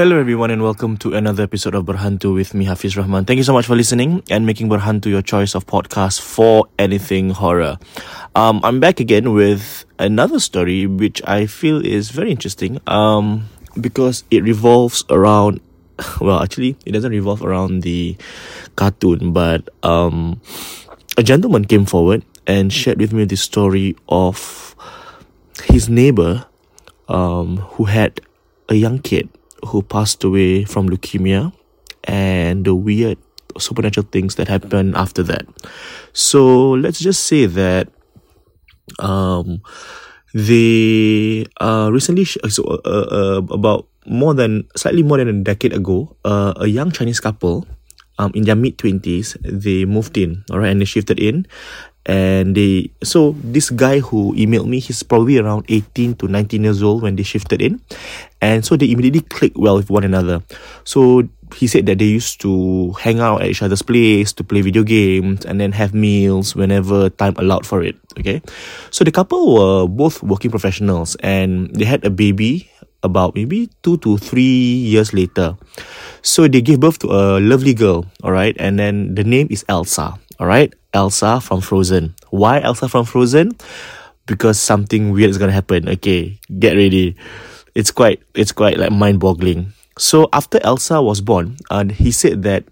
Hello, everyone, and welcome to another episode of Berhantu with me, Hafiz Rahman. Thank you so much for listening and making Berhantu your choice of podcast for anything horror. Um, I'm back again with another story which I feel is very interesting um, because it revolves around, well, actually, it doesn't revolve around the cartoon, but um, a gentleman came forward and shared with me the story of his neighbor um, who had a young kid who passed away from leukemia and the weird supernatural things that happened after that. So let's just say that um, they uh, recently, so, uh, uh, about more than, slightly more than a decade ago, uh, a young Chinese couple um, in their mid 20s, they moved in, all right, and they shifted in and they so this guy who emailed me he's probably around 18 to 19 years old when they shifted in. And so they immediately clicked well with one another. So he said that they used to hang out at each other's place to play video games and then have meals whenever time allowed for it okay? So the couple were both working professionals and they had a baby about maybe two to three years later. So they gave birth to a lovely girl all right and then the name is elsa all right Elsa from Frozen. Why Elsa from Frozen? Because something weird is gonna happen. Okay, get ready. It's quite it's quite like mind boggling. So after Elsa was born, uh, he said that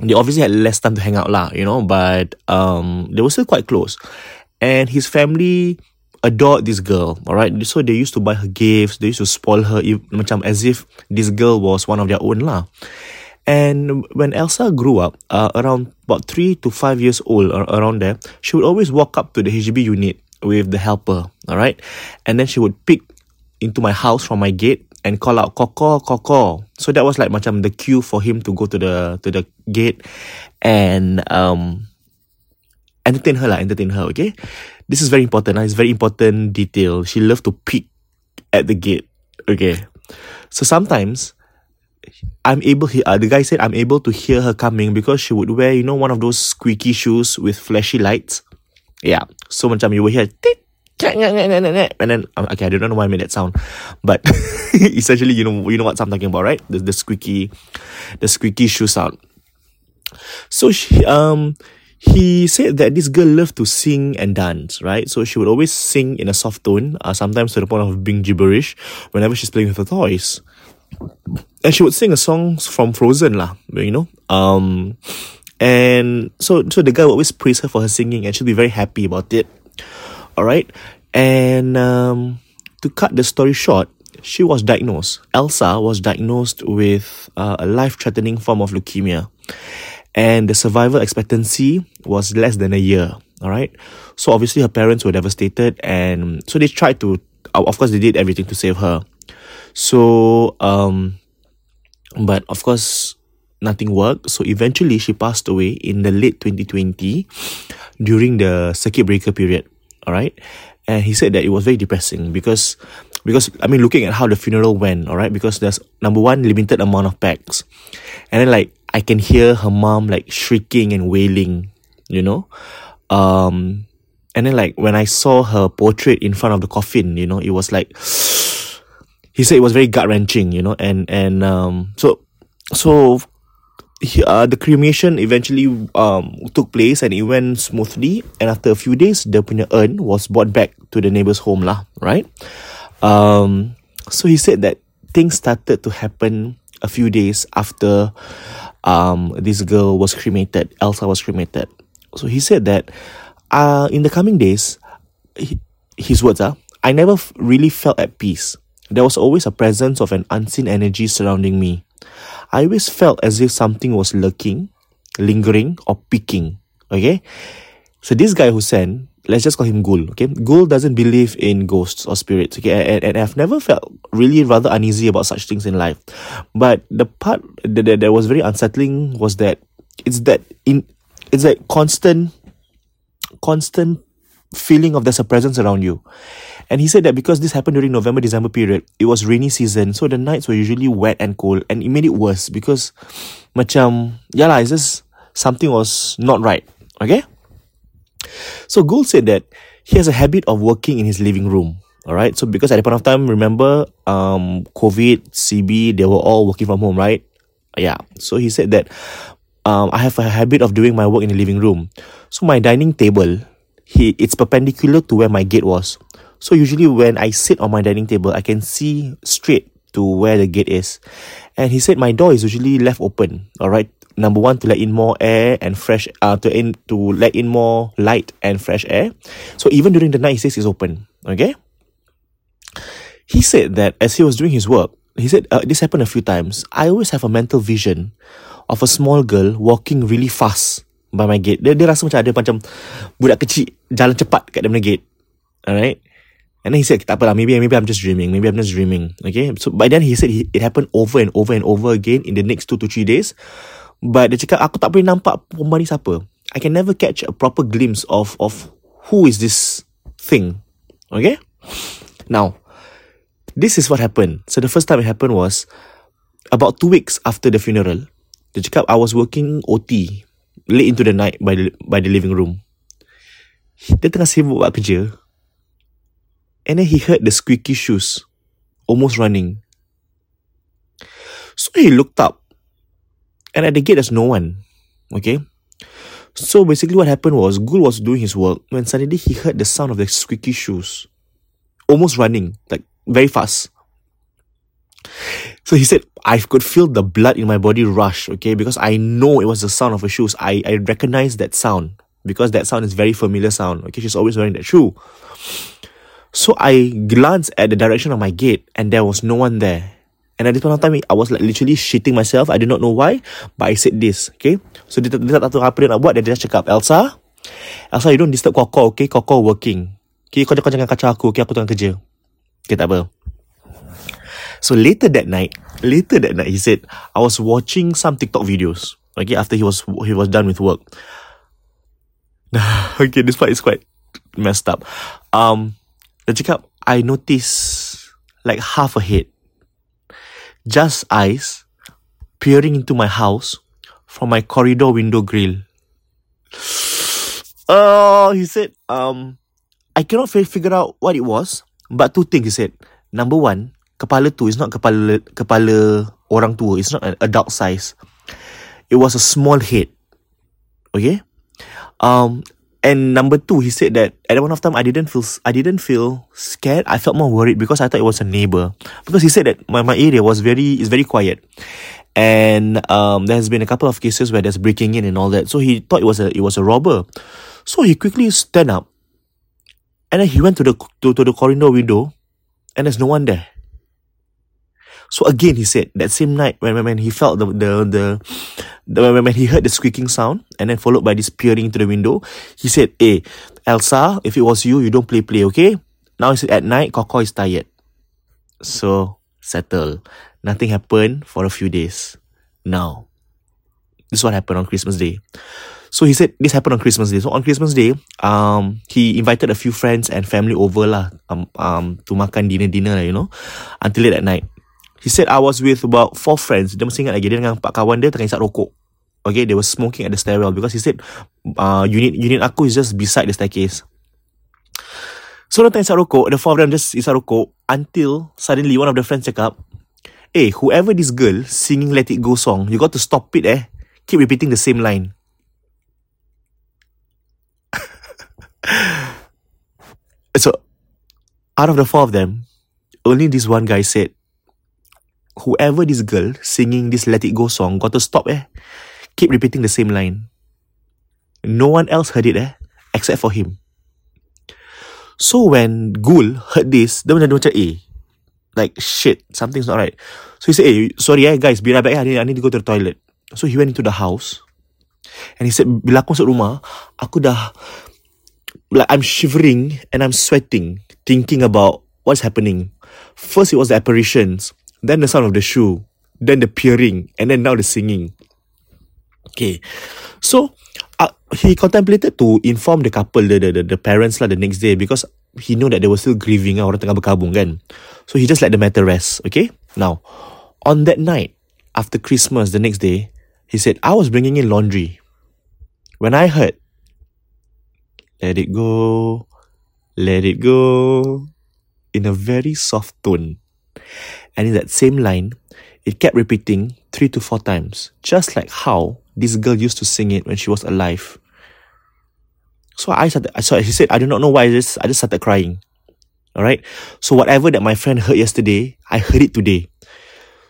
they obviously had less time to hang out lah, you know, but um they were still quite close. And his family adored this girl, alright? So they used to buy her gifts, they used to spoil her macam as if this girl was one of their own lah. And when Elsa grew up, uh, around about three to five years old, or around there, she would always walk up to the HDB unit with the helper, all right? And then she would pick into my house from my gate and call out Coco, Coco. So that was like macam the cue for him to go to the to the gate and um entertain her lah, entertain her, okay? This is very important. Uh, it's very important detail. She loved to peek at the gate. Okay. So sometimes I'm able uh, the guy said I'm able to hear her coming because she would wear, you know, one of those squeaky shoes with flashy lights. Yeah. So macam you will hear and then um, okay, I don't know why I made that sound, but essentially, you know, you know what I'm talking about, right? The the squeaky, the squeaky shoe sound. So she, um, he said that this girl loved to sing and dance, right? So she would always sing in a soft tone, uh, sometimes to the point of being gibberish, whenever she's playing with her toys and she would sing a song from Frozen lah, you know. Um, and so so the guy would always praise her for her singing, and she'd be very happy about it. All right, and um, to cut the story short, she was diagnosed. Elsa was diagnosed with uh, a life-threatening form of leukemia, and the survival expectancy was less than a year. All right, so obviously her parents were devastated, and so they tried to. Of course, they did everything to save her. So, um, but of course, nothing worked. So eventually, she passed away in the late 2020 during the circuit breaker period. All right. And he said that it was very depressing because, because I mean, looking at how the funeral went, all right, because there's number one, limited amount of pax. And then, like, I can hear her mom, like, shrieking and wailing, you know? Um, and then, like, when I saw her portrait in front of the coffin, you know, it was like, he said it was very gut wrenching, you know, and and um, so so he, uh, the cremation eventually um took place and it went smoothly. And after a few days, the punya urn was brought back to the neighbor's home lah, right? Um, so he said that things started to happen a few days after um this girl was cremated, Elsa was cremated. So he said that uh in the coming days, he, his words are, I never really felt at peace. There was always a presence of an unseen energy surrounding me. I always felt as if something was lurking, lingering, or peeking. Okay? So this guy who let's just call him Gul. Okay? Gul doesn't believe in ghosts or spirits. Okay? And, and I've never felt really rather uneasy about such things in life. But the part that, that, that was very unsettling was that it's that in it's that constant constant feeling of there's a presence around you. And he said that because this happened during November December period, it was rainy season, so the nights were usually wet and cold, and it made it worse because, macam, yeah lah, it's just something was not right. Okay. So Gul said that he has a habit of working in his living room. All right. So because at the point of time, remember, um, COVID, CB, they were all working from home, right? Yeah. So he said that um, I have a habit of doing my work in the living room. So my dining table, he it's perpendicular to where my gate was. So usually when I sit on my dining table, I can see straight to where the gate is. And he said my door is usually left open. All right. Number one, to let in more air and fresh, uh, to in to let in more light and fresh air. So even during the night, he says it's open. Okay. He said that as he was doing his work, he said uh, this happened a few times. I always have a mental vision of a small girl walking really fast by my gate. Dia, dia rasa macam ada macam budak kecil jalan cepat kat dalam gate. Alright. And then he said, tak apalah, maybe, maybe I'm just dreaming. Maybe I'm just dreaming. Okay. So by then he said he, it happened over and over and over again in the next two to three days. But dia cakap, aku tak boleh nampak perempuan ni siapa. I can never catch a proper glimpse of of who is this thing. Okay. Now, this is what happened. So the first time it happened was about two weeks after the funeral. Dia cakap, I was working OT late into the night by the, by the living room. Dia tengah sibuk buat kerja. And then he heard the squeaky shoes almost running. So he looked up and at the gate, there's no one. Okay. So basically, what happened was Gul was doing his work when suddenly he heard the sound of the squeaky shoes, almost running, like very fast. So he said, I could feel the blood in my body rush, okay, because I know it was the sound of her shoes. I, I recognize that sound because that sound is very familiar sound. Okay, she's always wearing that shoe. So I glanced at the direction of my gate and there was no one there. And at this point of time, I was like literally shitting myself. I do not know why, but I said this, okay? So dia, tak tahu apa dia nak buat, dia just cakap, Elsa, Elsa, you don't disturb Koko, okay? Koko working. Okay, kau jangan kacau aku, okay? Aku tengah kerja. Okay, tak apa. So later that night, later that night, he said, I was watching some TikTok videos, okay? After he was he was done with work. okay, this part is quite messed up. Um, dia cakap, I noticed like half a head just eyes peering into my house from my corridor window grill. Oh, he said, um, I cannot figure out what it was, but two things he said. Number one, kepala tu is not kepala kepala orang tua. It's not an adult size. It was a small head. Okay. Um, and number two, he said that at one of time I didn't feel I didn't feel scared. I felt more worried because I thought it was a neighbor. Because he said that my, my area was very is very quiet. And um there has been a couple of cases where there's breaking in and all that. So he thought it was a it was a robber. So he quickly stand up and then he went to the to, to the corridor window and there's no one there. So again, he said that same night when when he felt the the the, the when, when he heard the squeaking sound and then followed by this peering into the window, he said, "Hey, Elsa, if it was you, you don't play play, okay?" Now it's at night. Coco is tired, so settle. Nothing happened for a few days. Now, this is what happened on Christmas Day. So he said this happened on Christmas Day. So on Christmas Day, um, he invited a few friends and family over lah, um, um, to makan dinner dinner, you know, until late at night. He said I was with about four friends. Dia masih ingat lagi dia dengan empat kawan dia tengah isap rokok. Okay, they were smoking at the stairwell because he said uh, unit unit aku is just beside the staircase. So dia tengah isap rokok, the four of them just isap rokok until suddenly one of the friends cakap, "Hey, whoever this girl singing Let It Go song, you got to stop it eh. Keep repeating the same line." so out of the four of them, only this one guy said, whoever this girl singing this Let It Go song got to stop eh. Keep repeating the same line. No one else heard it eh, except for him. So when Gul heard this, dia macam macam eh, like shit, something's not right. So he said, eh, sorry eh guys, be right back, I need, I need to go to the toilet. So he went into the house, and he said, bila aku masuk rumah, aku dah, like I'm shivering and I'm sweating, thinking about what's happening. First, it was the apparitions then the sound of the shoe, then the peering, and then now the singing. Okay, so uh, he contemplated to inform the couple, the the, the, parents lah, the next day because he knew that they were still grieving ah, orang tengah berkabung kan. So he just let the matter rest. Okay, now on that night after Christmas, the next day, he said I was bringing in laundry. When I heard, let it go, let it go, in a very soft tone. And in that same line, it kept repeating three to four times, just like how this girl used to sing it when she was alive. So I started, so he said, I do not know why I just, I just started crying. Alright. So whatever that my friend heard yesterday, I heard it today.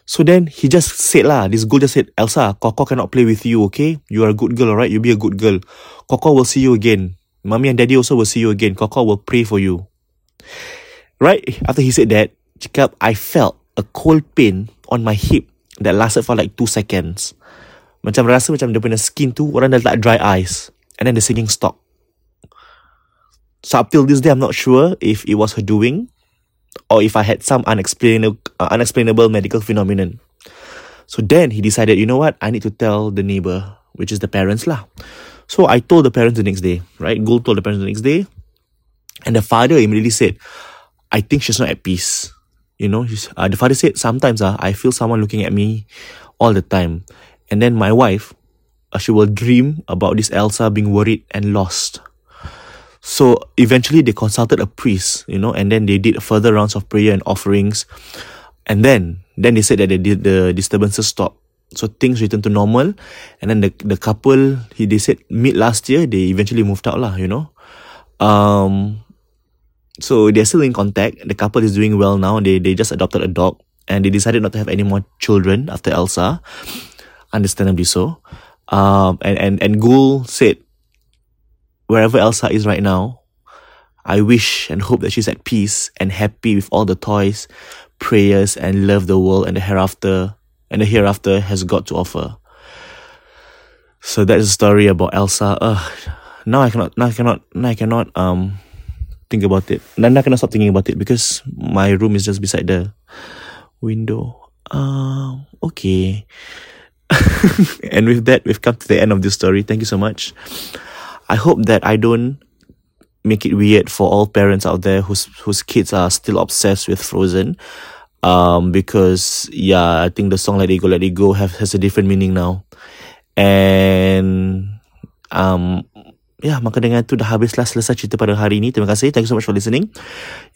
So then he just said lah, this girl just said, Elsa, Coco cannot play with you, okay? You are a good girl, alright? you'll be a good girl. Coco will see you again. Mommy and daddy also will see you again. Coco will pray for you. Right? After he said that, cakap, I felt a cold pain on my hip that lasted for like two seconds. Macam rasa macam dia punya skin tu, orang dah tak dry eyes. And then the singing stopped. So up till this day, I'm not sure if it was her doing or if I had some unexplainable, uh, unexplainable medical phenomenon. So then he decided, you know what? I need to tell the neighbor, which is the parents lah. So I told the parents the next day, right? Gul told the parents the next day. And the father immediately said, I think she's not at peace. You know, uh, the father said, sometimes uh, I feel someone looking at me all the time. And then my wife, uh, she will dream about this Elsa being worried and lost. So eventually they consulted a priest, you know, and then they did further rounds of prayer and offerings. And then, then they said that did, the disturbances stopped. So things returned to normal. And then the, the couple, he, they said mid last year, they eventually moved out lah, you know. Um, so they're still in contact. The couple is doing well now. They, they just adopted a dog and they decided not to have any more children after Elsa. Understandably so. Um, and, and, and Gul said wherever Elsa is right now, I wish and hope that she's at peace and happy with all the toys, prayers, and love the world and the hereafter and the hereafter has got to offer. So that's a story about Elsa. Uh, now I cannot, now I cannot, now I cannot um think about it. Now I cannot stop thinking about it because my room is just beside the window. Um, okay. and with that, we've come to the end of this story. Thank you so much. I hope that I don't make it weird for all parents out there whose whose kids are still obsessed with Frozen. Um, because yeah, I think the song "Let It Go, Let It Go" have has a different meaning now, and um, yeah, maka dengan itu dah habislah selesai cerita pada hari ini. Terima kasih. Thank you so much for listening.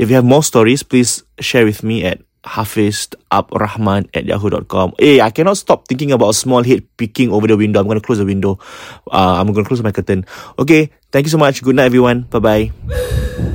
If you have more stories, please share with me at hafizabdurrahman at yahoo.com. Hey, I cannot stop thinking about a small head peeking over the window. I'm going to close the window. Uh, I'm going to close my curtain. Okay, thank you so much. Good night, everyone. Bye bye.